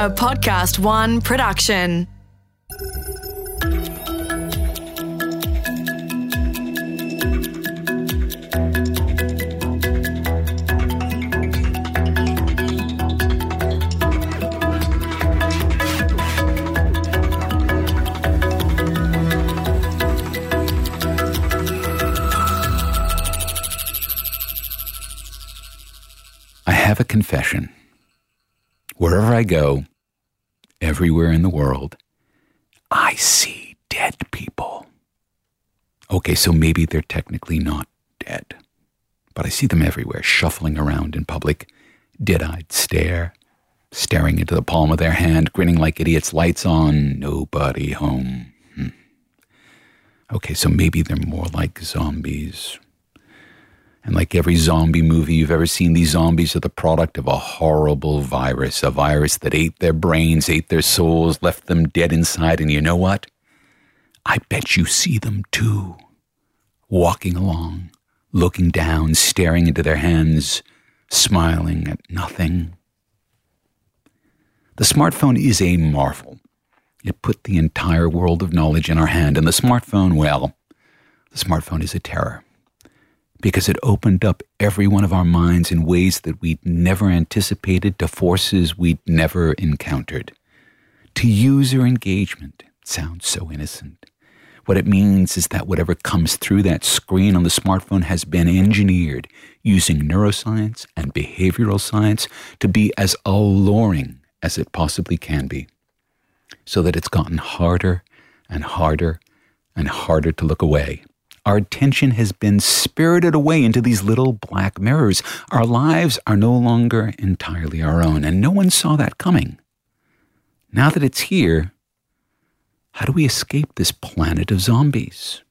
a Podcast One production. I have a confession. Wherever I go, everywhere in the world, I see dead people. Okay, so maybe they're technically not dead, but I see them everywhere, shuffling around in public, dead eyed stare, staring into the palm of their hand, grinning like idiots, lights on, nobody home. Hmm. Okay, so maybe they're more like zombies. And like every zombie movie you've ever seen, these zombies are the product of a horrible virus, a virus that ate their brains, ate their souls, left them dead inside. And you know what? I bet you see them too. Walking along, looking down, staring into their hands, smiling at nothing. The smartphone is a marvel. It put the entire world of knowledge in our hand, and the smartphone, well, the smartphone is a terror because it opened up every one of our minds in ways that we'd never anticipated to forces we'd never encountered. To user engagement sounds so innocent. What it means is that whatever comes through that screen on the smartphone has been engineered using neuroscience and behavioral science to be as alluring as it possibly can be, so that it's gotten harder and harder and harder to look away our attention has been spirited away into these little black mirrors. Our lives are no longer entirely our own, and no one saw that coming. Now that it's here, how do we escape this planet of zombies?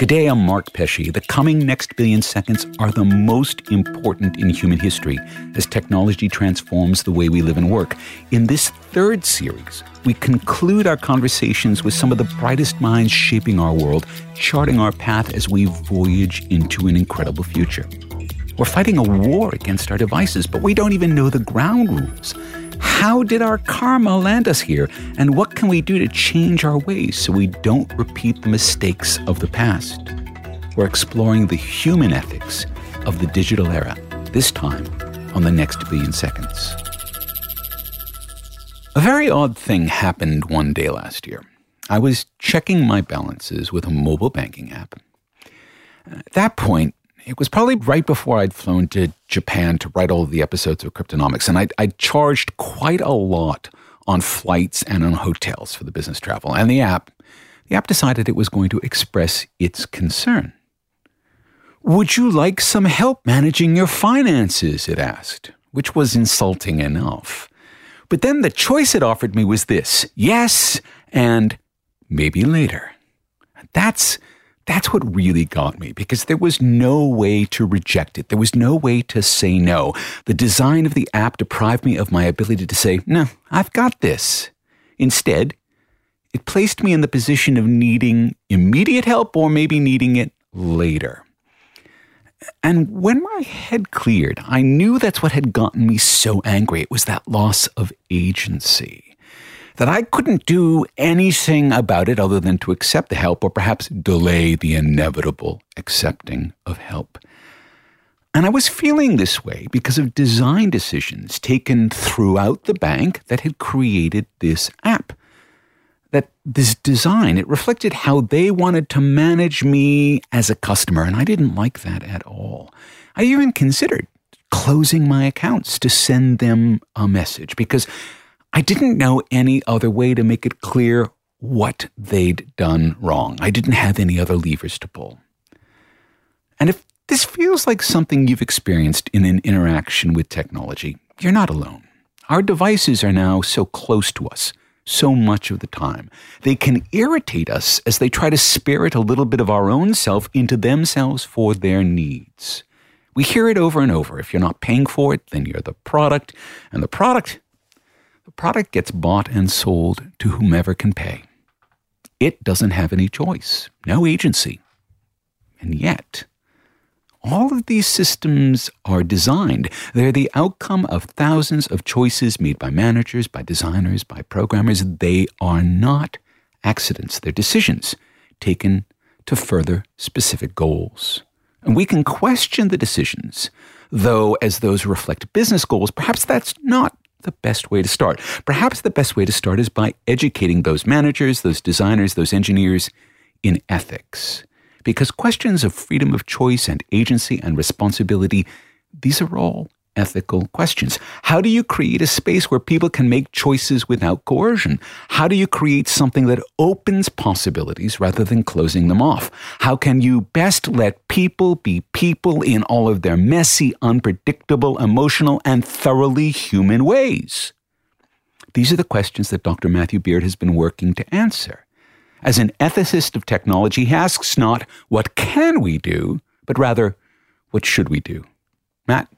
G'day, I'm Mark Pesce. The coming next billion seconds are the most important in human history as technology transforms the way we live and work. In this third series, we conclude our conversations with some of the brightest minds shaping our world, charting our path as we voyage into an incredible future. We're fighting a war against our devices, but we don't even know the ground rules. How did our karma land us here? And what can we do to change our ways so we don't repeat the mistakes of the past? We're exploring the human ethics of the digital era, this time on the next billion seconds. A very odd thing happened one day last year. I was checking my balances with a mobile banking app. At that point, it was probably right before I'd flown to Japan to write all of the episodes of Cryptonomics, and I'd, I'd charged quite a lot on flights and on hotels for the business travel. And the app, the app decided it was going to express its concern. Would you like some help managing your finances? It asked, which was insulting enough. But then the choice it offered me was this yes, and maybe later. That's that's what really got me because there was no way to reject it. There was no way to say no. The design of the app deprived me of my ability to say, no, I've got this. Instead, it placed me in the position of needing immediate help or maybe needing it later. And when my head cleared, I knew that's what had gotten me so angry. It was that loss of agency that I couldn't do anything about it other than to accept the help or perhaps delay the inevitable accepting of help. And I was feeling this way because of design decisions taken throughout the bank that had created this app. That this design, it reflected how they wanted to manage me as a customer, and I didn't like that at all. I even considered closing my accounts to send them a message because I didn't know any other way to make it clear what they'd done wrong. I didn't have any other levers to pull. And if this feels like something you've experienced in an interaction with technology, you're not alone. Our devices are now so close to us so much of the time. They can irritate us as they try to spirit a little bit of our own self into themselves for their needs. We hear it over and over. If you're not paying for it, then you're the product, and the product product gets bought and sold to whomever can pay. It doesn't have any choice, no agency. And yet, All of these systems are designed. They're the outcome of thousands of choices made by managers, by designers, by programmers. They are not accidents, they're decisions taken to further specific goals. And we can question the decisions, though, as those reflect business goals, perhaps that's not the best way to start. Perhaps the best way to start is by educating those managers, those designers, those engineers in ethics. Because questions of freedom of choice and agency and responsibility, these are all ethical questions. How do you create a space where people can make choices without coercion? How do you create something that opens possibilities rather than closing them off? How can you best let people be people in all of their messy, unpredictable, emotional, and thoroughly human ways? These are the questions that Dr. Matthew Beard has been working to answer. As an ethicist of technology, he asks not, what can we do, but rather, what should we do? Matt,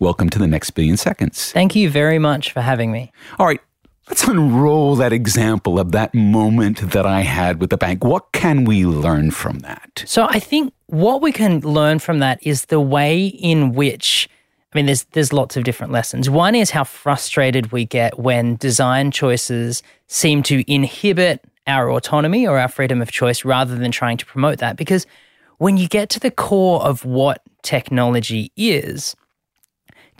welcome to the next billion seconds. Thank you very much for having me. All right, let's unroll that example of that moment that I had with the bank. What can we learn from that? So I think what we can learn from that is the way in which I mean there's there's lots of different lessons. One is how frustrated we get when design choices seem to inhibit our autonomy or our freedom of choice rather than trying to promote that. Because when you get to the core of what technology is,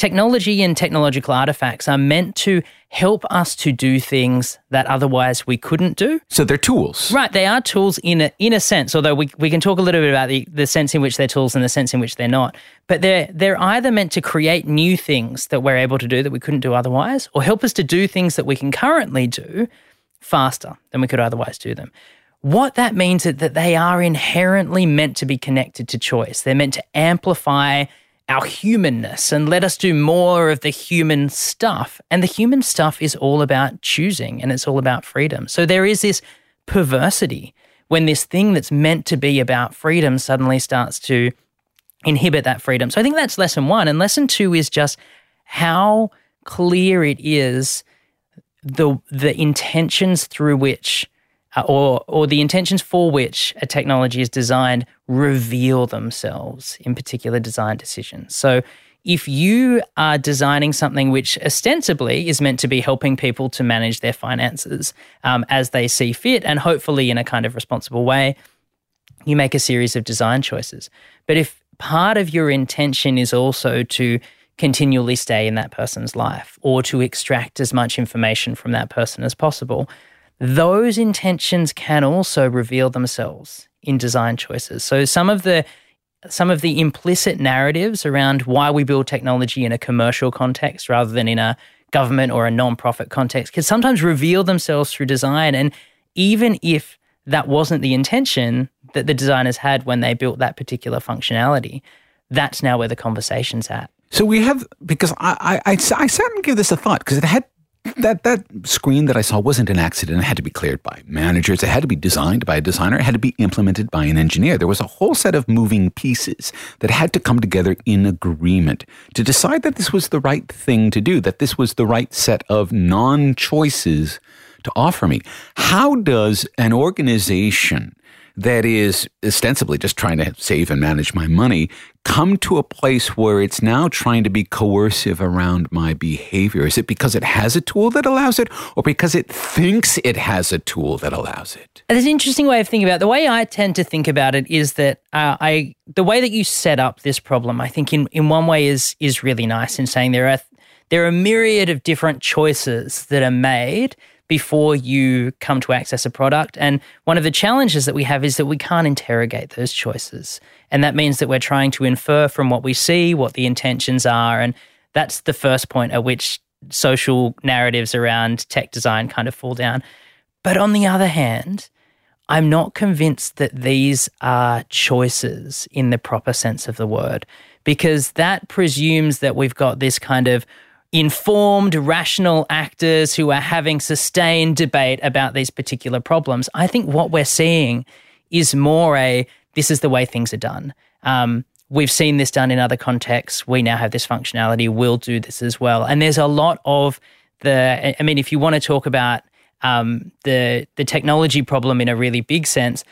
technology and technological artifacts are meant to help us to do things that otherwise we couldn't do. So they're tools. Right, they are tools in a in a sense, although we, we can talk a little bit about the, the sense in which they're tools and the sense in which they're not. But they're they're either meant to create new things that we're able to do that we couldn't do otherwise, or help us to do things that we can currently do faster than we could otherwise do them. What that means is that they are inherently meant to be connected to choice. They're meant to amplify our humanness and let us do more of the human stuff. And the human stuff is all about choosing and it's all about freedom. So there is this perversity when this thing that's meant to be about freedom suddenly starts to inhibit that freedom. So I think that's lesson one. And lesson two is just how clear it is the the intentions through which uh, or or the intentions for which a technology is designed reveal themselves in particular design decisions. So if you are designing something which ostensibly is meant to be helping people to manage their finances um, as they see fit and hopefully in a kind of responsible way, you make a series of design choices. But if part of your intention is also to continually stay in that person's life or to extract as much information from that person as possible, those intentions can also reveal themselves in design choices. So some of the some of the implicit narratives around why we build technology in a commercial context rather than in a government or a non-profit context can sometimes reveal themselves through design and even if that wasn't the intention that the designers had when they built that particular functionality, that's now where the conversation's at. So we have because I I, I, I sat and gave this a thought because it had that that screen that I saw wasn't an accident. It had to be cleared by managers. It had to be designed by a designer. It had to be implemented by an engineer. There was a whole set of moving pieces that had to come together in agreement to decide that this was the right thing to do. That this was the right set of non choices to offer me. How does an organization that is ostensibly just trying to save and manage my money come to a place where it's now trying to be coercive around my behavior? Is it because it has a tool that allows it, or because it thinks it has a tool that allows it? There's an interesting way of thinking about it. The way I tend to think about it is that uh, I the way that you set up this problem, I think in, in one way is is really nice in saying there are there are a myriad of different choices that are made before you come to access a product. And one of the challenges that we have is that we can't interrogate those choices. And that means that we're trying to infer from what we see what the intentions are. And that's the first point at which social narratives around tech design kind of fall down. But on the other hand, I'm not convinced that these are choices in the proper sense of the word, because that presumes that we've got this kind of informed, rational actors who are having sustained debate about these particular problems. I think what we're seeing is more a this is the way things are done. Um, we've seen this done in other contexts. We now have this functionality. We'll do this as well. And there's a lot of the. I mean, if you want to talk about um, the the technology problem in a really big sense,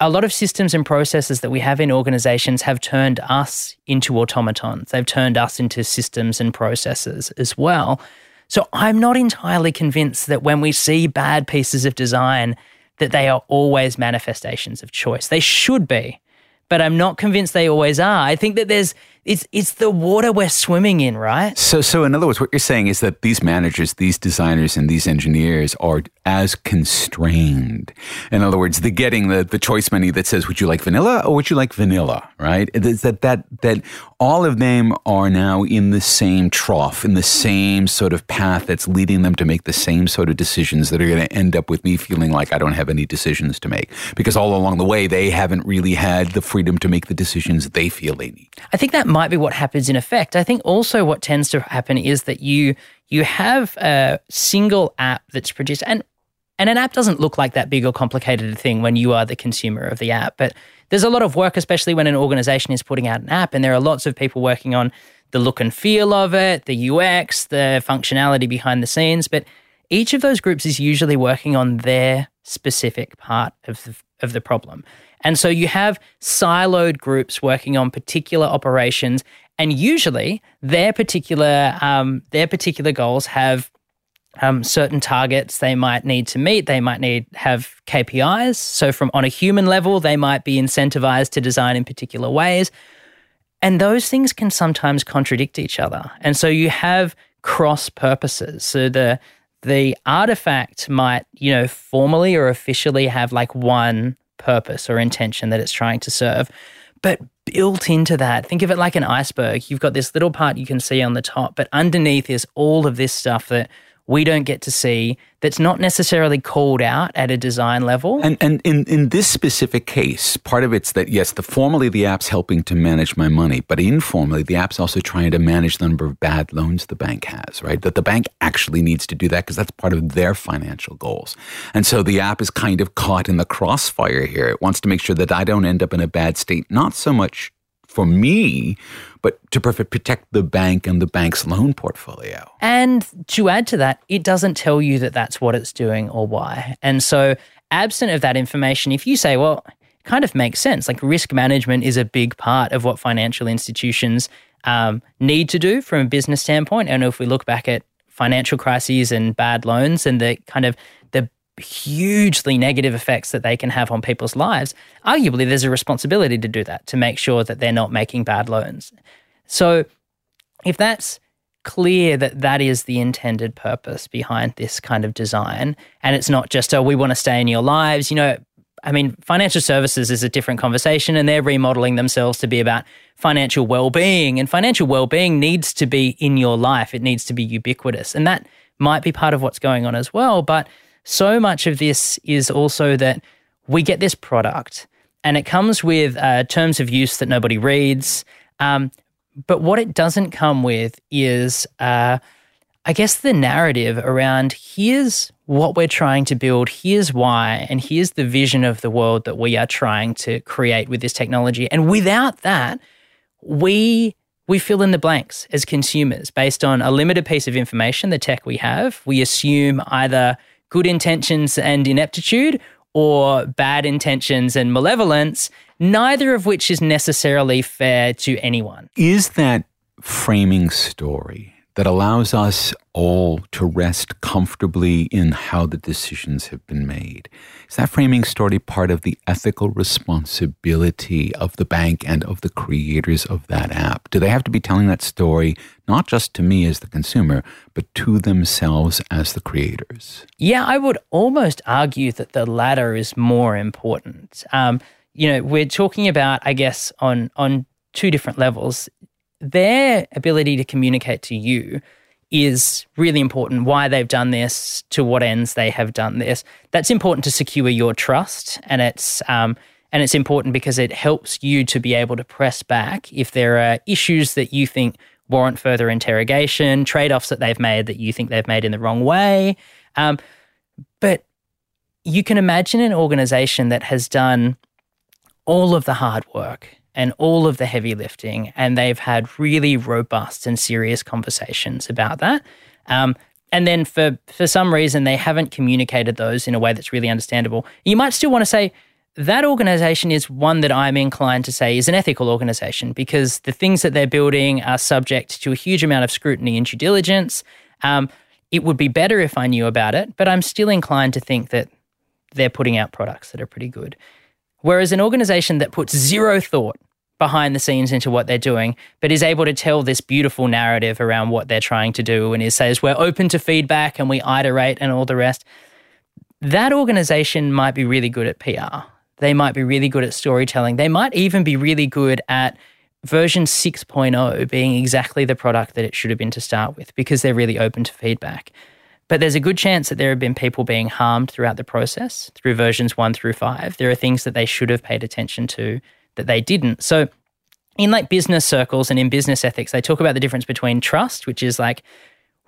a lot of systems and processes that we have in organizations have turned us into automatons. They've turned us into systems and processes as well. So I'm not entirely convinced that when we see bad pieces of design, that they are always manifestations of choice. They should be, but I'm not convinced they always are. I think that there's it's it's the water we're swimming in, right? So so in other words, what you're saying is that these managers, these designers, and these engineers are as constrained. In other words, they're getting the, the choice menu that says, would you like vanilla or would you like vanilla? Right? It's that that that all of them are now in the same trough, in the same sort of path that's leading them to make the same sort of decisions that are going to end up with me feeling like I don't have any decisions to make. Because all along the way they haven't really had the freedom to make the decisions they feel they need. I think that might be what happens in effect. I think also what tends to happen is that you you have a single app that's produced and and an app doesn't look like that big or complicated a thing when you are the consumer of the app. But there's a lot of work, especially when an organization is putting out an app, and there are lots of people working on the look and feel of it, the UX, the functionality behind the scenes. But each of those groups is usually working on their specific part of the, of the problem. And so you have siloed groups working on particular operations, and usually their particular um, their particular goals have um, certain targets they might need to meet. They might need have KPIs. So from on a human level, they might be incentivized to design in particular ways, and those things can sometimes contradict each other. And so you have cross purposes. So the the artifact might, you know, formally or officially have like one purpose or intention that it's trying to serve. But built into that, think of it like an iceberg. You've got this little part you can see on the top, but underneath is all of this stuff that we don't get to see that's not necessarily called out at a design level. And and in, in this specific case, part of it's that yes, the formally the app's helping to manage my money, but informally the app's also trying to manage the number of bad loans the bank has, right? That the bank actually needs to do that because that's part of their financial goals. And so the app is kind of caught in the crossfire here. It wants to make sure that I don't end up in a bad state, not so much for me, but to protect the bank and the bank's loan portfolio. And to add to that, it doesn't tell you that that's what it's doing or why. And so, absent of that information, if you say, well, it kind of makes sense, like risk management is a big part of what financial institutions um, need to do from a business standpoint. And if we look back at financial crises and bad loans and the kind of the hugely negative effects that they can have on people's lives, arguably there's a responsibility to do that, to make sure that they're not making bad loans. So if that's clear that that is the intended purpose behind this kind of design, and it's not just, oh, we want to stay in your lives, you know, I mean, financial services is a different conversation, and they're remodeling themselves to be about financial well being. And financial well being needs to be in your life, it needs to be ubiquitous. And that might be part of what's going on as well. But so much of this is also that we get this product and it comes with uh, terms of use that nobody reads. Um, but what it doesn't come with is, uh, I guess, the narrative around here's what we're trying to build, here's why, and here's the vision of the world that we are trying to create with this technology. And without that, we we fill in the blanks as consumers based on a limited piece of information, the tech we have. We assume either good intentions and ineptitude or bad intentions and malevolence, neither of which is necessarily fair to anyone. Is that framing story that allows us all to rest comfortably in how the decisions have been made. Is that framing story part of the ethical responsibility of the bank and of the creators of that app? Do they have to be telling that story not just to me as the consumer, but to themselves as the creators? Yeah, I would almost argue that the latter is more important. Um, you know, we're talking about, I guess, on on two different levels their ability to communicate to you is really important. Why they've done this, to what ends they have done this. That's important to secure your trust, and it's um, and it's important because it helps you to be able to press back if there are issues that you think warrant further interrogation, trade offs that they've made that you think they've made in the wrong way. Um, but you can imagine an organization that has done all of the hard work and all of the heavy lifting. And they've had really robust and serious conversations about that. Um, and then for, for some reason, they haven't communicated those in a way that's really understandable. You might still want to say, that organization is one that I'm inclined to say is an ethical organization because the things that they're building are subject to a huge amount of scrutiny and due diligence. Um, it would be better if I knew about it, but I'm still inclined to think that they're putting out products that are pretty good. Whereas an organization that puts zero thought behind the scenes into what they're doing, but is able to tell this beautiful narrative around what they're trying to do and is says we're open to feedback and we iterate and all the rest. That organization might be really good at PR. They might be really good at storytelling. They might even be really good at version 6.0 being exactly the product that it should have been to start with because they're really open to feedback. But there's a good chance that there have been people being harmed throughout the process through versions one through five. There are things that they should have paid attention to that they didn't. So, in like business circles and in business ethics, they talk about the difference between trust, which is like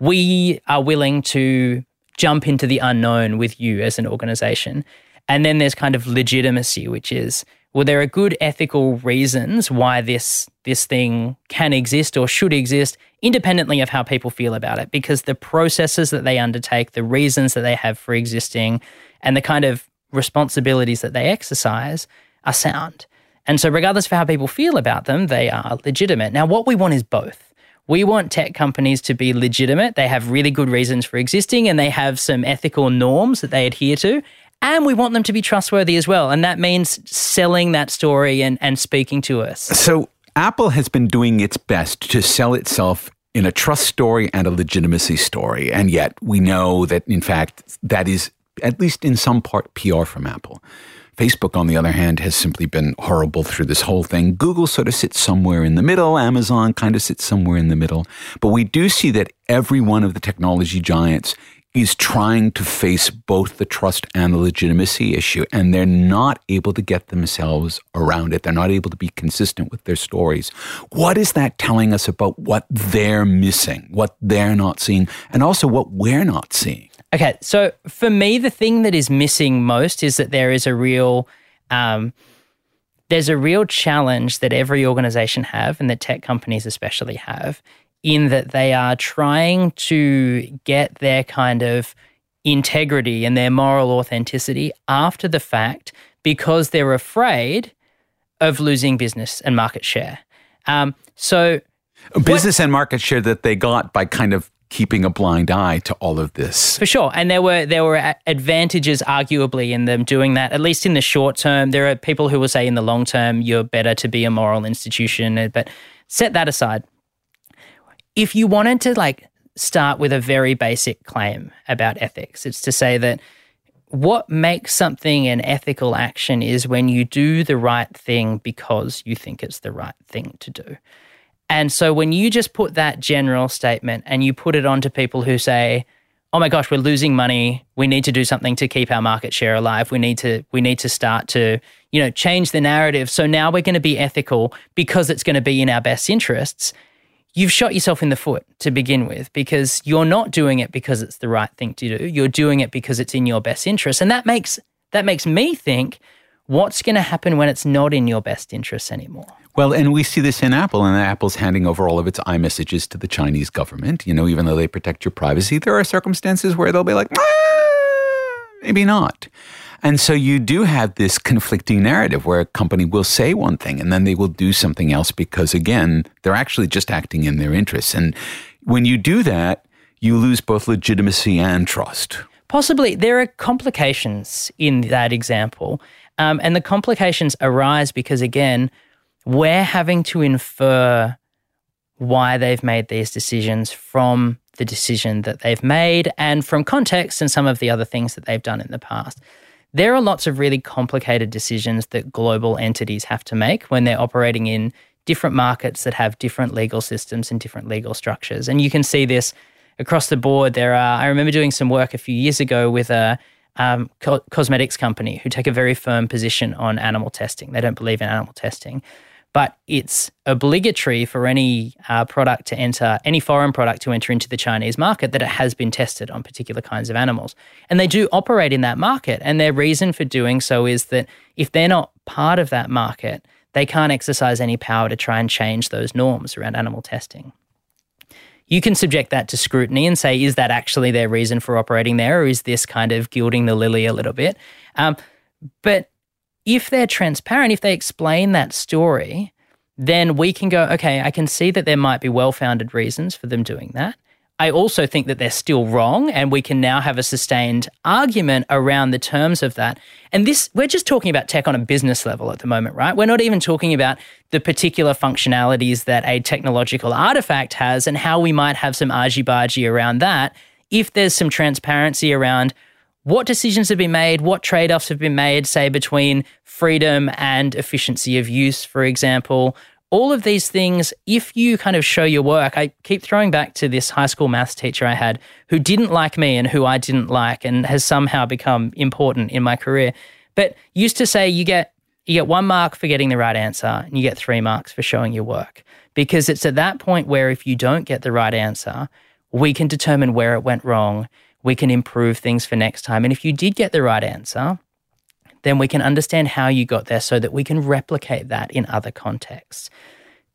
we are willing to jump into the unknown with you as an organization. And then there's kind of legitimacy, which is well, there are good ethical reasons why this this thing can exist or should exist, independently of how people feel about it, because the processes that they undertake, the reasons that they have for existing, and the kind of responsibilities that they exercise are sound. And so, regardless of how people feel about them, they are legitimate. Now, what we want is both. We want tech companies to be legitimate. They have really good reasons for existing and they have some ethical norms that they adhere to and we want them to be trustworthy as well. And that means selling that story and, and speaking to us. So Apple has been doing its best to sell itself in a trust story and a legitimacy story. And yet we know that, in fact, that is, at least in some part, PR from Apple. Facebook, on the other hand, has simply been horrible through this whole thing. Google sort of sits somewhere in the middle. Amazon kind of sits somewhere in the middle. But we do see that every one of the technology giants is trying to face both the trust and the legitimacy issue, and they're not able to get themselves around it. They're not able to be consistent with their stories. What is that telling us about what they're missing, what they're not seeing, and also what we're not seeing? Okay, so for me, the thing that is missing most is that there is a real. Um, there's a real challenge that every organization have and that tech companies especially have in that they are trying to get their kind of integrity and their moral authenticity after the fact because they're afraid of losing business and market share. Um, so, business what, and market share that they got by kind of keeping a blind eye to all of this. For sure. And there were there were advantages arguably in them doing that at least in the short term. There are people who will say in the long term you're better to be a moral institution, eh, but set that aside if you wanted to like start with a very basic claim about ethics, it's to say that what makes something an ethical action is when you do the right thing because you think it's the right thing to do. And so when you just put that general statement and you put it onto people who say, "Oh my gosh, we're losing money. We need to do something to keep our market share alive. We need to we need to start to, you know, change the narrative. So now we're going to be ethical because it's going to be in our best interests." you've shot yourself in the foot to begin with because you're not doing it because it's the right thing to do. You're doing it because it's in your best interest. And that makes that makes me think what's going to happen when it's not in your best interest anymore? Well, and we see this in Apple, and Apple's handing over all of its iMessages to the Chinese government. You know, even though they protect your privacy, there are circumstances where they'll be like, ah, maybe not. And so you do have this conflicting narrative where a company will say one thing and then they will do something else because, again, they're actually just acting in their interests. And when you do that, you lose both legitimacy and trust. Possibly. There are complications in that example. Um, and the complications arise because, again, we're having to infer why they've made these decisions from the decision that they've made and from context and some of the other things that they've done in the past. There are lots of really complicated decisions that global entities have to make when they're operating in different markets that have different legal systems and different legal structures. And you can see this across the board. There are, I remember doing some work a few years ago with a um, co- cosmetics company who take a very firm position on animal testing. They don't believe in animal testing but it's obligatory for any uh, product to enter, any foreign product to enter into the Chinese market that it has been tested on particular kinds of animals. And they do operate in that market. And their reason for doing so is that if they're not part of that market, they can't exercise any power to try and change those norms around animal testing. You can subject that to scrutiny and say, is that actually their reason for operating there, or is this kind of gilding the lily a little bit? Um, but if they're transparent, if they explain that story, then we can go, okay, I can see that there might be well founded reasons for them doing that. I also think that they're still wrong, and we can now have a sustained argument around the terms of that. And this, we're just talking about tech on a business level at the moment, right? We're not even talking about the particular functionalities that a technological artifact has and how we might have some argy bargy around that if there's some transparency around what decisions have been made, what trade offs have been made, say, between freedom and efficiency of use, for example, all of these things, if you kind of show your work, I keep throwing back to this high school maths teacher I had who didn't like me and who I didn't like and has somehow become important in my career. But used to say you get you get one mark for getting the right answer and you get three marks for showing your work. Because it's at that point where if you don't get the right answer, we can determine where it went wrong. We can improve things for next time. And if you did get the right answer, then we can understand how you got there so that we can replicate that in other contexts.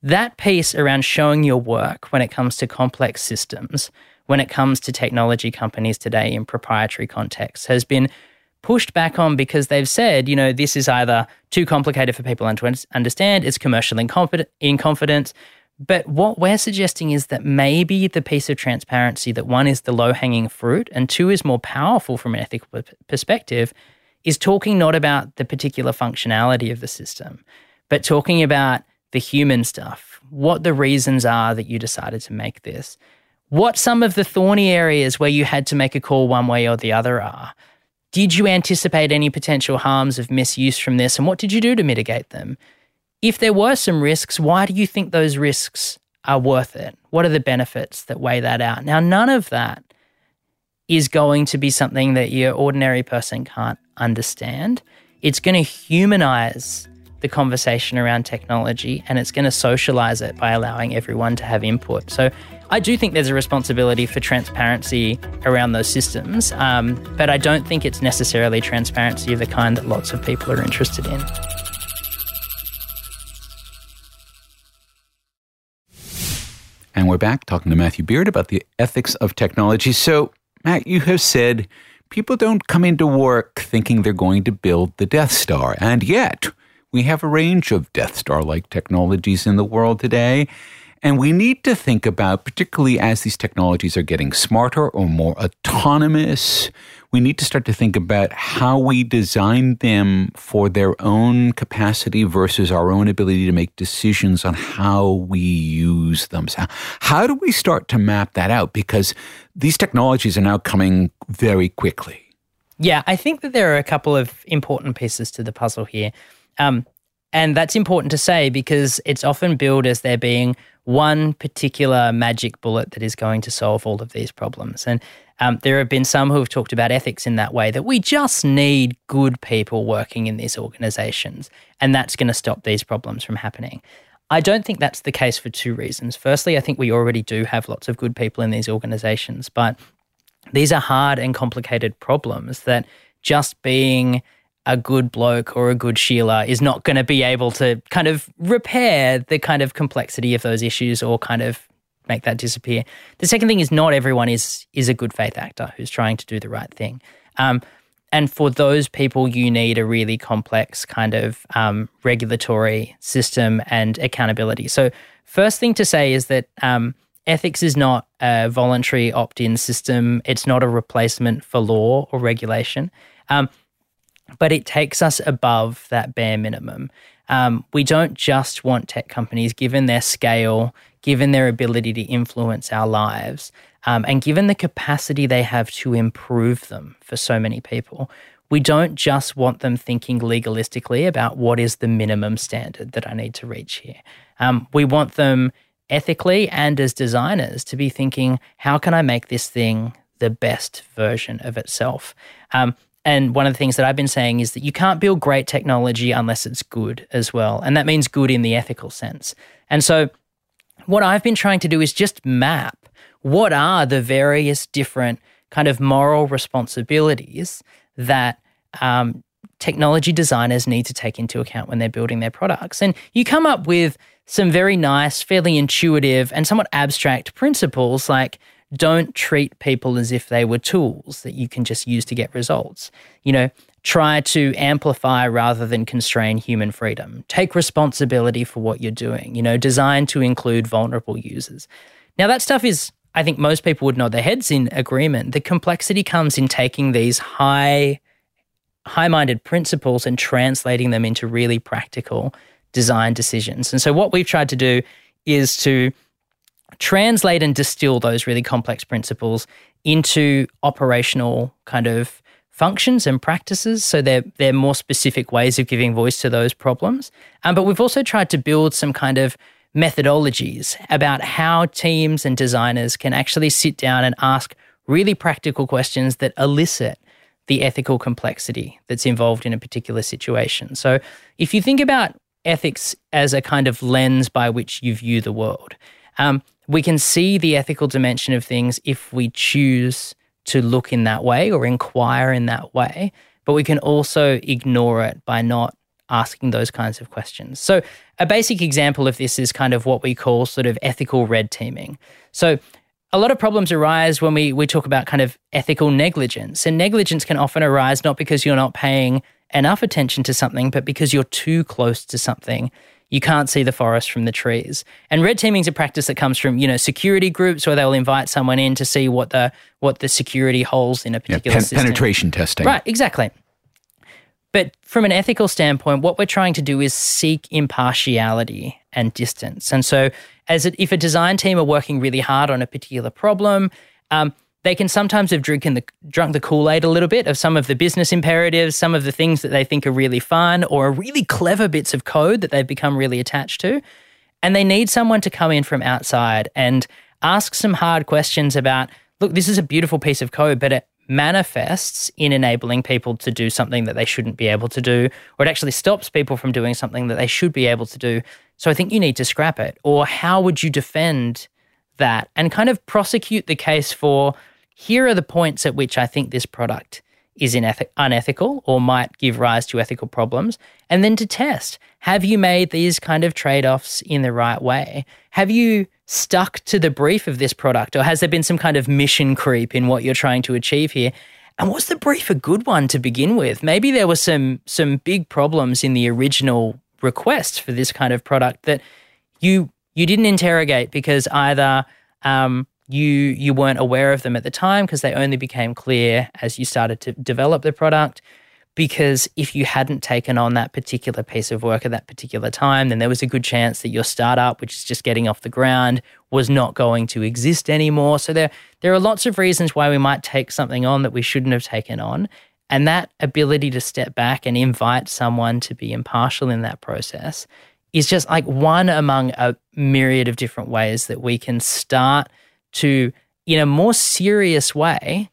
That piece around showing your work when it comes to complex systems, when it comes to technology companies today in proprietary contexts, has been pushed back on because they've said, you know, this is either too complicated for people to understand, it's commercial in confidence. But what we're suggesting is that maybe the piece of transparency that one is the low hanging fruit and two is more powerful from an ethical perspective is talking not about the particular functionality of the system, but talking about the human stuff, what the reasons are that you decided to make this, what some of the thorny areas where you had to make a call one way or the other are. Did you anticipate any potential harms of misuse from this, and what did you do to mitigate them? If there were some risks, why do you think those risks are worth it? What are the benefits that weigh that out? Now, none of that is going to be something that your ordinary person can't understand. It's going to humanize the conversation around technology and it's going to socialize it by allowing everyone to have input. So I do think there's a responsibility for transparency around those systems, um, but I don't think it's necessarily transparency of the kind that lots of people are interested in. And we're back talking to Matthew Beard about the ethics of technology. So, Matt, you have said people don't come into work thinking they're going to build the Death Star. And yet, we have a range of Death Star like technologies in the world today. And we need to think about, particularly as these technologies are getting smarter or more autonomous, we need to start to think about how we design them for their own capacity versus our own ability to make decisions on how we use them. So how do we start to map that out? Because these technologies are now coming very quickly. Yeah, I think that there are a couple of important pieces to the puzzle here. Um, and that's important to say because it's often billed as there being one particular magic bullet that is going to solve all of these problems. And um, there have been some who have talked about ethics in that way that we just need good people working in these organizations, and that's going to stop these problems from happening. I don't think that's the case for two reasons. Firstly, I think we already do have lots of good people in these organizations, but these are hard and complicated problems that just being a good bloke or a good Sheila is not going to be able to kind of repair the kind of complexity of those issues or kind of make that disappear. The second thing is not everyone is is a good faith actor who's trying to do the right thing. Um, and for those people, you need a really complex kind of um, regulatory system and accountability. So, first thing to say is that um, ethics is not a voluntary opt in system, it's not a replacement for law or regulation. Um, but it takes us above that bare minimum. Um, we don't just want tech companies, given their scale, given their ability to influence our lives, um, and given the capacity they have to improve them for so many people. We don't just want them thinking legalistically about what is the minimum standard that I need to reach here. Um, we want them ethically and as designers to be thinking, how can I make this thing the best version of itself? Um, and one of the things that I've been saying is that you can't build great technology unless it's good as well. And that means good in the ethical sense. And so, what I've been trying to do is just map what are the various different kind of moral responsibilities that um, technology designers need to take into account when they're building their products. And you come up with some very nice, fairly intuitive, and somewhat abstract principles like don't treat people as if they were tools that you can just use to get results. You know, try to amplify rather than constrain human freedom. Take responsibility for what you're doing, you know, designed to include vulnerable users. Now, that stuff is, I think most people would nod their heads in agreement. The complexity comes in taking these high, high minded principles and translating them into really practical design decisions. And so, what we've tried to do is to translate and distill those really complex principles into operational kind of functions and practices. So they're, they're more specific ways of giving voice to those problems. Um, but we've also tried to build some kind of methodologies about how teams and designers can actually sit down and ask really practical questions that elicit the ethical complexity that's involved in a particular situation. So if you think about ethics as a kind of lens by which you view the world, um, we can see the ethical dimension of things if we choose to look in that way or inquire in that way, but we can also ignore it by not asking those kinds of questions. So, a basic example of this is kind of what we call sort of ethical red teaming. So, a lot of problems arise when we, we talk about kind of ethical negligence. And negligence can often arise not because you're not paying enough attention to something, but because you're too close to something you can't see the forest from the trees. And red teaming is a practice that comes from you know security groups where they'll invite someone in to see what the what the security holes in a particular yeah, pen- system. penetration testing. Right, exactly. But from an ethical standpoint, what we're trying to do is seek impartiality and distance. And so, as it, if a design team are working really hard on a particular problem, um, they can sometimes have drunk the, drunk the Kool Aid a little bit of some of the business imperatives, some of the things that they think are really fun, or really clever bits of code that they've become really attached to. And they need someone to come in from outside and ask some hard questions about look, this is a beautiful piece of code, but it manifests in enabling people to do something that they shouldn't be able to do, or it actually stops people from doing something that they should be able to do. So I think you need to scrap it. Or how would you defend that and kind of prosecute the case for here are the points at which I think this product is ineth- unethical or might give rise to ethical problems, and then to test have you made these kind of trade offs in the right way? Have you stuck to the brief of this product, or has there been some kind of mission creep in what you're trying to achieve here? And was the brief a good one to begin with? Maybe there were some some big problems in the original request for this kind of product that you you didn't interrogate because either um, you you weren't aware of them at the time because they only became clear as you started to develop the product. Because if you hadn't taken on that particular piece of work at that particular time then there was a good chance that your startup which is just getting off the ground was not going to exist anymore. So there there are lots of reasons why we might take something on that we shouldn't have taken on. And that ability to step back and invite someone to be impartial in that process is just like one among a myriad of different ways that we can start to, in a more serious way,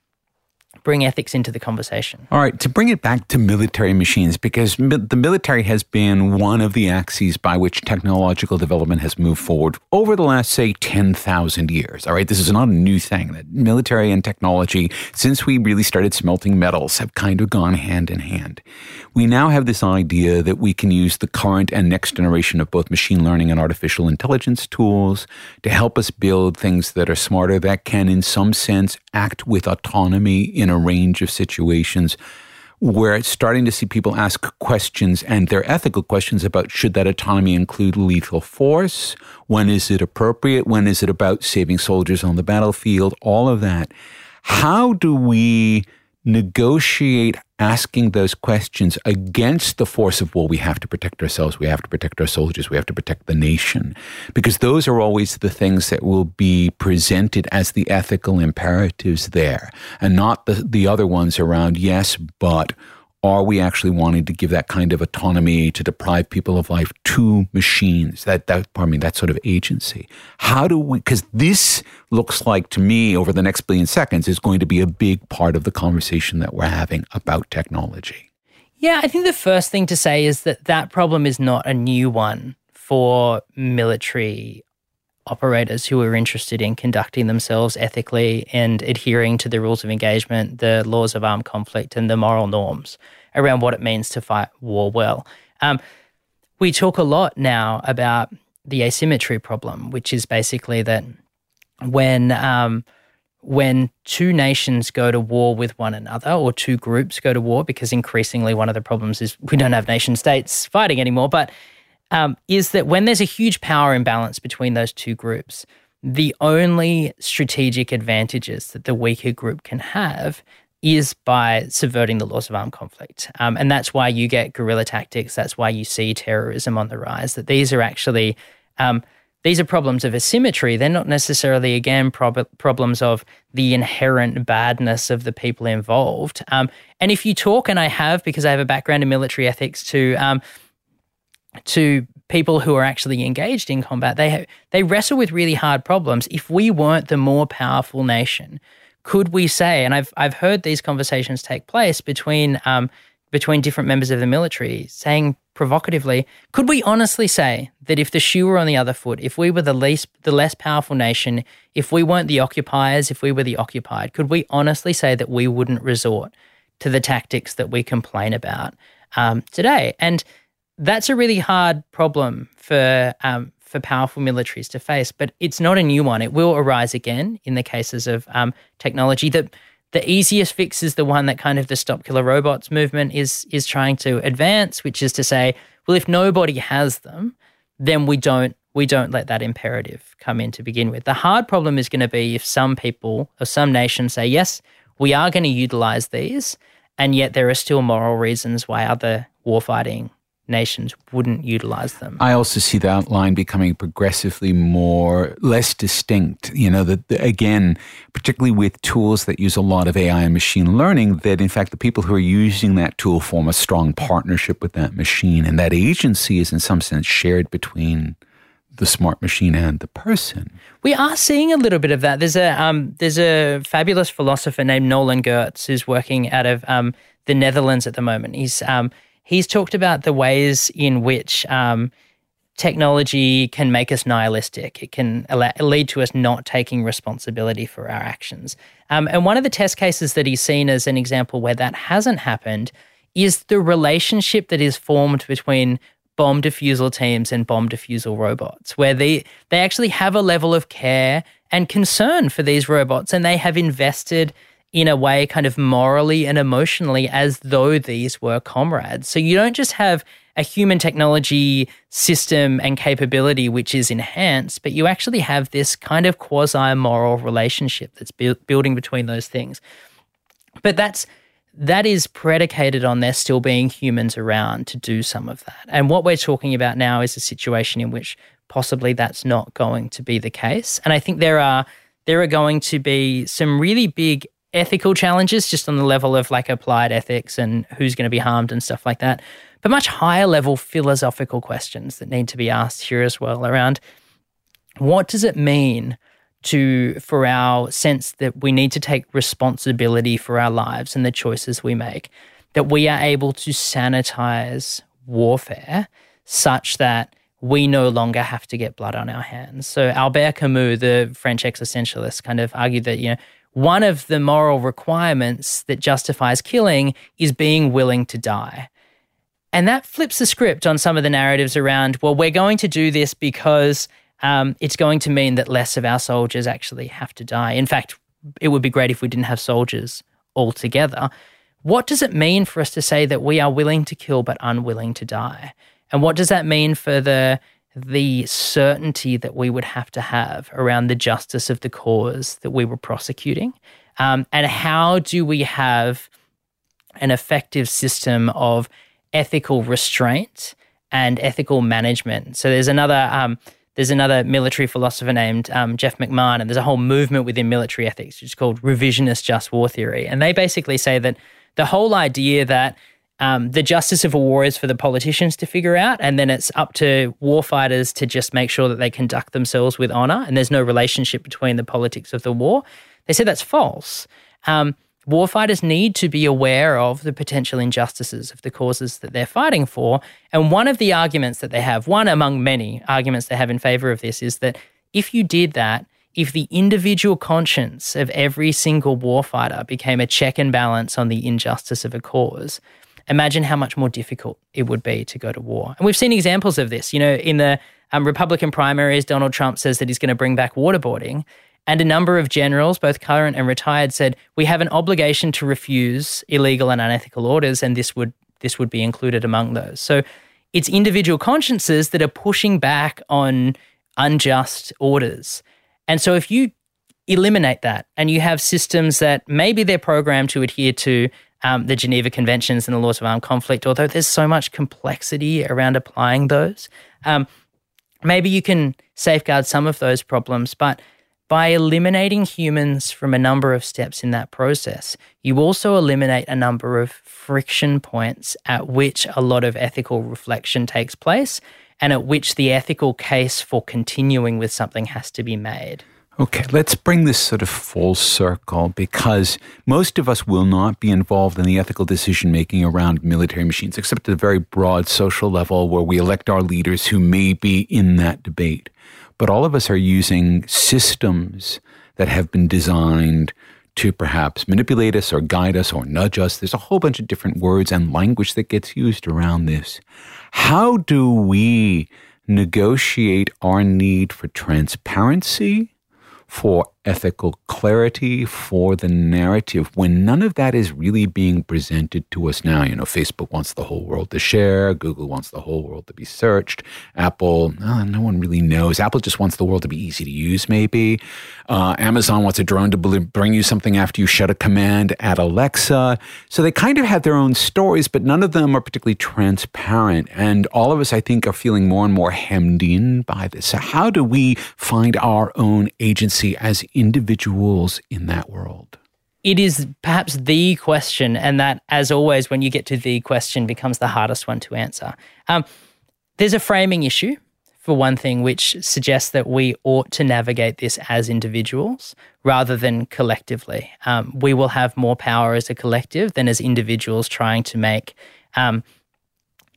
bring ethics into the conversation. All right, to bring it back to military machines, because the military has been one of the axes by which technological development has moved forward over the last, say, 10,000 years. All right, this is not a new thing. That military and technology, since we really started smelting metals, have kind of gone hand in hand. We now have this idea that we can use the current and next generation of both machine learning and artificial intelligence tools to help us build things that are smarter, that can, in some sense, act with autonomy in a range of situations where it's starting to see people ask questions and their ethical questions about should that autonomy include lethal force? When is it appropriate? When is it about saving soldiers on the battlefield? All of that. How do we negotiate asking those questions against the force of, well, we have to protect ourselves, we have to protect our soldiers, we have to protect the nation. Because those are always the things that will be presented as the ethical imperatives there, and not the, the other ones around, yes, but are we actually wanting to give that kind of autonomy to deprive people of life to machines? That, that, pardon me, that sort of agency. How do we, because this looks like to me over the next billion seconds is going to be a big part of the conversation that we're having about technology. Yeah, I think the first thing to say is that that problem is not a new one for military operators who are interested in conducting themselves ethically and adhering to the rules of engagement, the laws of armed conflict, and the moral norms around what it means to fight war well. Um, we talk a lot now about the asymmetry problem, which is basically that when um, when two nations go to war with one another or two groups go to war, because increasingly one of the problems is we don't have nation states fighting anymore, but um, is that when there's a huge power imbalance between those two groups, the only strategic advantages that the weaker group can have is by subverting the laws of armed conflict. Um, and that's why you get guerrilla tactics. That's why you see terrorism on the rise, that these are actually. Um, these are problems of asymmetry. They're not necessarily, again, prob- problems of the inherent badness of the people involved. Um, and if you talk, and I have because I have a background in military ethics, to um, to people who are actually engaged in combat, they they wrestle with really hard problems. If we weren't the more powerful nation, could we say? And I've I've heard these conversations take place between um, between different members of the military, saying provocatively, could we honestly say that if the shoe were on the other foot, if we were the least the less powerful nation, if we weren't the occupiers, if we were the occupied, could we honestly say that we wouldn't resort to the tactics that we complain about um, today? And that's a really hard problem for um, for powerful militaries to face, but it's not a new one. It will arise again in the cases of um, technology. The the easiest fix is the one that kind of the stop killer robots movement is is trying to advance, which is to say, well, if nobody has them, then we don't we don't let that imperative come in to begin with. The hard problem is going to be if some people or some nations say, yes, we are going to utilize these, and yet there are still moral reasons why other warfighting nations wouldn't utilize them. I also see that line becoming progressively more less distinct. You know, that again, particularly with tools that use a lot of AI and machine learning, that in fact the people who are using that tool form a strong partnership with that machine, and that agency is in some sense shared between the smart machine and the person. We are seeing a little bit of that. There's a um, there's a fabulous philosopher named Nolan Gertz who's working out of um, the Netherlands at the moment. He's um, he's talked about the ways in which um, technology can make us nihilistic. It can lead to us not taking responsibility for our actions. Um, and one of the test cases that he's seen as an example where that hasn't happened is the relationship that is formed between bomb defusal teams and bomb defusal robots, where they, they actually have a level of care and concern for these robots and they have invested – in a way, kind of morally and emotionally, as though these were comrades. So you don't just have a human technology system and capability which is enhanced, but you actually have this kind of quasi moral relationship that's bu- building between those things. But that's that is predicated on there still being humans around to do some of that. And what we're talking about now is a situation in which possibly that's not going to be the case. And I think there are there are going to be some really big ethical challenges just on the level of like applied ethics and who's going to be harmed and stuff like that, but much higher level philosophical questions that need to be asked here as well around what does it mean to for our sense that we need to take responsibility for our lives and the choices we make that we are able to sanitize warfare such that we no longer have to get blood on our hands. So Albert Camus, the French existentialist, kind of argued that you know one of the moral requirements that justifies killing is being willing to die. And that flips the script on some of the narratives around, well, we're going to do this because um, it's going to mean that less of our soldiers actually have to die. In fact, it would be great if we didn't have soldiers altogether. What does it mean for us to say that we are willing to kill but unwilling to die? And what does that mean for the the certainty that we would have to have around the justice of the cause that we were prosecuting? Um, and how do we have an effective system of ethical restraint and ethical management? So there's another. Um, there's another military philosopher named um, Jeff McMahan, and there's a whole movement within military ethics, which is called revisionist just war theory. And they basically say that the whole idea that um, the justice of a war is for the politicians to figure out, and then it's up to warfighters to just make sure that they conduct themselves with honor, and there's no relationship between the politics of the war. They say that's false. Um, warfighters need to be aware of the potential injustices of the causes that they're fighting for. And one of the arguments that they have, one among many arguments they have in favor of this, is that if you did that, if the individual conscience of every single warfighter became a check and balance on the injustice of a cause, imagine how much more difficult it would be to go to war. And we've seen examples of this. You know, in the um, Republican primaries, Donald Trump says that he's going to bring back waterboarding. And a number of generals, both current and retired, said we have an obligation to refuse illegal and unethical orders, and this would this would be included among those. So it's individual consciences that are pushing back on unjust orders. And so if you eliminate that and you have systems that maybe they're programmed to adhere to um, the Geneva Conventions and the laws of armed conflict, although there's so much complexity around applying those. Um, maybe you can safeguard some of those problems, but by eliminating humans from a number of steps in that process, you also eliminate a number of friction points at which a lot of ethical reflection takes place and at which the ethical case for continuing with something has to be made. Okay, let's bring this sort of full circle because most of us will not be involved in the ethical decision making around military machines, except at a very broad social level where we elect our leaders who may be in that debate. But all of us are using systems that have been designed to perhaps manipulate us or guide us or nudge us. There's a whole bunch of different words and language that gets used around this. How do we negotiate our need for transparency? For ethical clarity, for the narrative, when none of that is really being presented to us now. You know, Facebook wants the whole world to share, Google wants the whole world to be searched, Apple, oh, no one really knows. Apple just wants the world to be easy to use, maybe. Uh, Amazon wants a drone to bring you something after you shut a command at Alexa. So they kind of have their own stories, but none of them are particularly transparent. And all of us, I think, are feeling more and more hemmed in by this. So, how do we find our own agency as individuals in that world? It is perhaps the question, and that, as always, when you get to the question, becomes the hardest one to answer. Um, there's a framing issue for one thing, which suggests that we ought to navigate this as individuals rather than collectively. Um, we will have more power as a collective than as individuals trying to make um,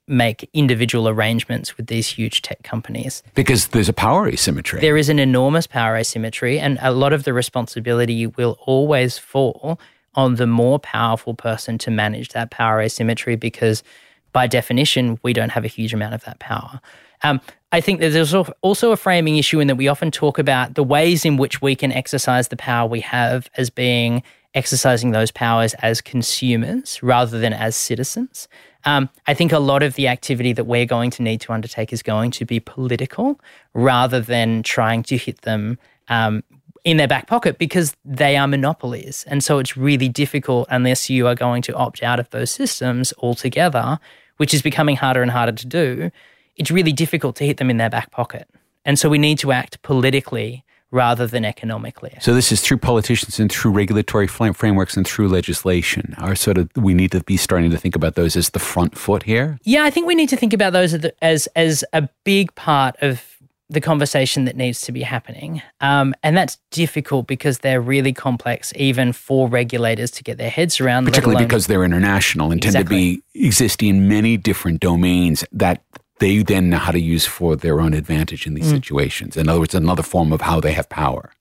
make individual arrangements with these huge tech companies. Because there's a power asymmetry. There is an enormous power asymmetry, and a lot of the responsibility will always fall on the more powerful person to manage that power asymmetry because, by definition, we don't have a huge amount of that power. Um, I think that there's also a framing issue in that we often talk about the ways in which we can exercise the power we have as being exercising those powers as consumers rather than as citizens. Um, I think a lot of the activity that we're going to need to undertake is going to be political rather than trying to hit them um, in their back pocket because they are monopolies. And so it's really difficult unless you are going to opt out of those systems altogether, which is becoming harder and harder to do it's really difficult to hit them in their back pocket. And so we need to act politically rather than economically. So this is through politicians and through regulatory frameworks and through legislation. Are sort of we need to be starting to think about those as the front foot here. Yeah, I think we need to think about those as as a big part of the conversation that needs to be happening. Um, and that's difficult because they're really complex, even for regulators to get their heads around. Particularly because they're international and exactly. tend to be existing in many different domains that they then know how to use for their own advantage in these mm. situations. In other words, another form of how they have power.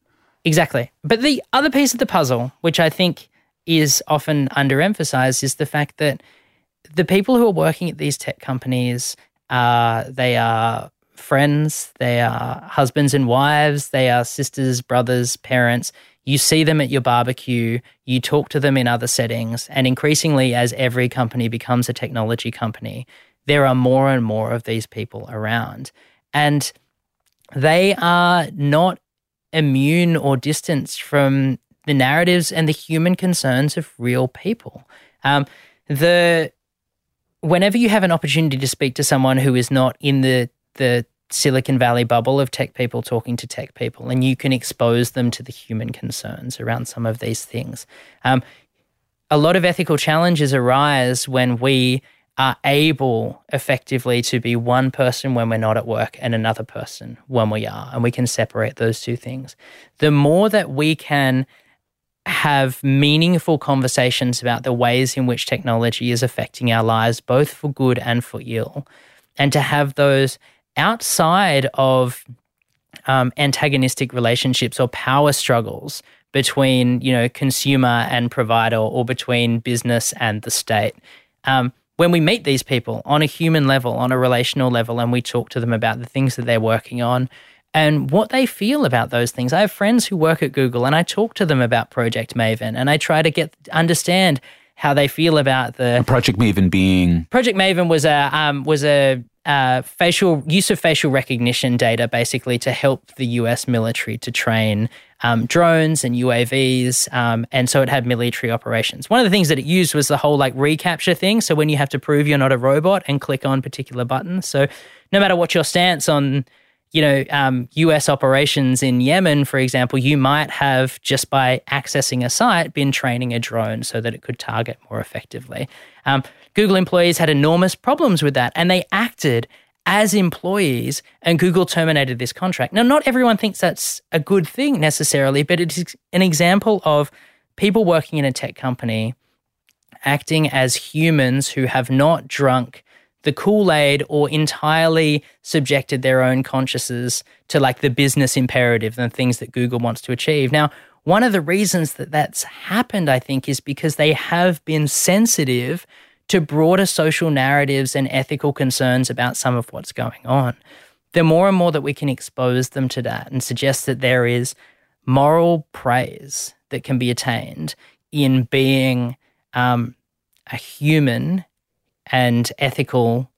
Exactly. But the other piece of the puzzle, which I think is often underemphasized, is the fact that the people who are working at these tech companies, uh, they are friends, they are husbands and wives, they are sisters, brothers, parents. You see them at your barbecue, you talk to them in other settings, and increasingly, as every company becomes a technology company, there are more and more of these people around. And they are not immune or distanced from the narratives and the human concerns of real people. Um, the whenever you have an opportunity to speak to someone who is not in the the Silicon Valley bubble of tech people talking to tech people, and you can expose them to the human concerns around some of these things. Um, a lot of ethical challenges arise when we are able effectively to be one person when we're not at work and another person when we are, and we can separate those two things. The more that we can have meaningful conversations about the ways in which technology is affecting our lives, both for good and for ill, and to have those outside of um, antagonistic relationships or power struggles between, you know, consumer and provider or between business and the state. Um, when we meet these people on a human level, on a relational level, and we talk to them about the things that they're working on, and what they feel about those things. I have friends who work at Google and I talk to them about Project Maven and I try to get understand how they feel about the Project Maven being Project Maven was a um, was a uh, facial use of facial recognition data basically to help the U.S. military to train um, drones and UAVs, um, and so it had military operations. One of the things that it used was the whole like reCAPTCHA thing. So when you have to prove you're not a robot and click on particular buttons, so no matter what your stance on you know, um, US operations in Yemen, for example, you might have just by accessing a site been training a drone so that it could target more effectively. Um, Google employees had enormous problems with that, and they acted as employees, and Google terminated this contract. Now, not everyone thinks that's a good thing necessarily, but it's an example of people working in a tech company acting as humans who have not drunk the Kool Aid or entirely subjected their own consciences to like the business imperative and things that Google wants to achieve. Now, one of the reasons that that's happened, I think, is because they have been sensitive to broader social narratives and ethical concerns about some of what's going on. The more and more that we can expose them to that and suggest that there is moral praise that can be attained in being um, a human and ethical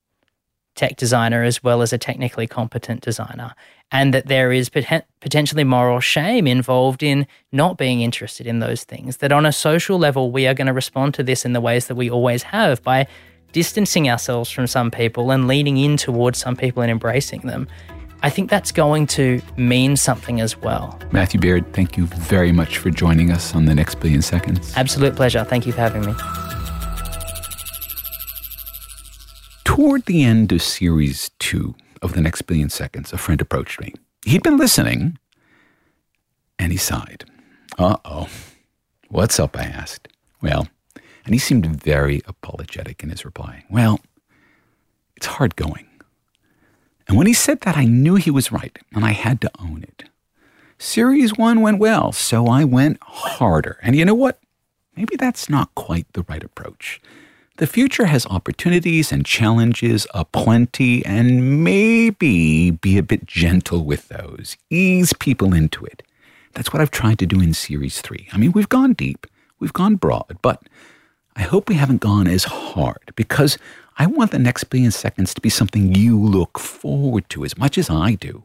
tech designer as well as a technically competent designer, and that there is pot- potentially moral shame involved in not being interested in those things. That on a social level, we are going to respond to this in the ways that we always have by distancing ourselves from some people and leaning in towards some people and embracing them. I think that's going to mean something as well. Matthew Beard, thank you very much for joining us on the next billion seconds. Absolute pleasure. Thank you for having me. Toward the end of series two of The Next Billion Seconds, a friend approached me. He'd been listening and he sighed. Uh oh. What's up? I asked. Well, and he seemed very apologetic in his reply. Well, it's hard going. And when he said that, I knew he was right, and I had to own it. Series one went well, so I went harder. And you know what? Maybe that's not quite the right approach. The future has opportunities and challenges aplenty, and maybe be a bit gentle with those. Ease people into it. That's what I've tried to do in Series 3. I mean, we've gone deep, we've gone broad, but I hope we haven't gone as hard because I want the next billion seconds to be something you look forward to as much as I do.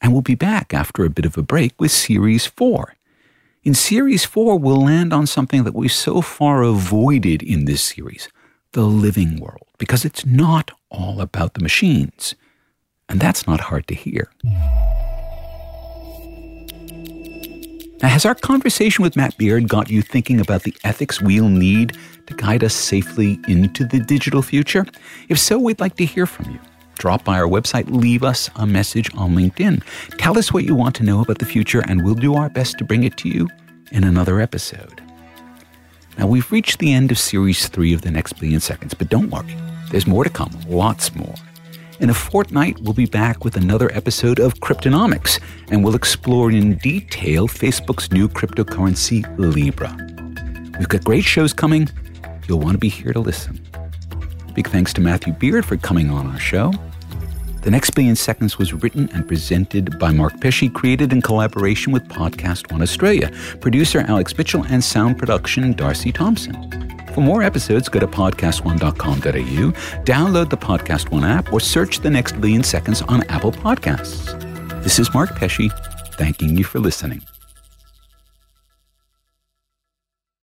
And we'll be back after a bit of a break with Series 4. In Series 4, we'll land on something that we've so far avoided in this series the living world, because it's not all about the machines. And that's not hard to hear. Now, has our conversation with Matt Beard got you thinking about the ethics we'll need to guide us safely into the digital future? If so, we'd like to hear from you drop by our website, leave us a message on LinkedIn. Tell us what you want to know about the future, and we'll do our best to bring it to you in another episode. Now, we've reached the end of series three of the next billion seconds, but don't worry, there's more to come, lots more. In a fortnight, we'll be back with another episode of Cryptonomics, and we'll explore in detail Facebook's new cryptocurrency, Libra. We've got great shows coming. You'll want to be here to listen. Big thanks to Matthew Beard for coming on our show. The Next Billion Seconds was written and presented by Mark Pesce, created in collaboration with Podcast One Australia, producer Alex Mitchell, and sound production Darcy Thompson. For more episodes, go to podcastone.com.au, download the Podcast One app, or search The Next Billion Seconds on Apple Podcasts. This is Mark Pesce, thanking you for listening.